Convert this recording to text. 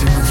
lives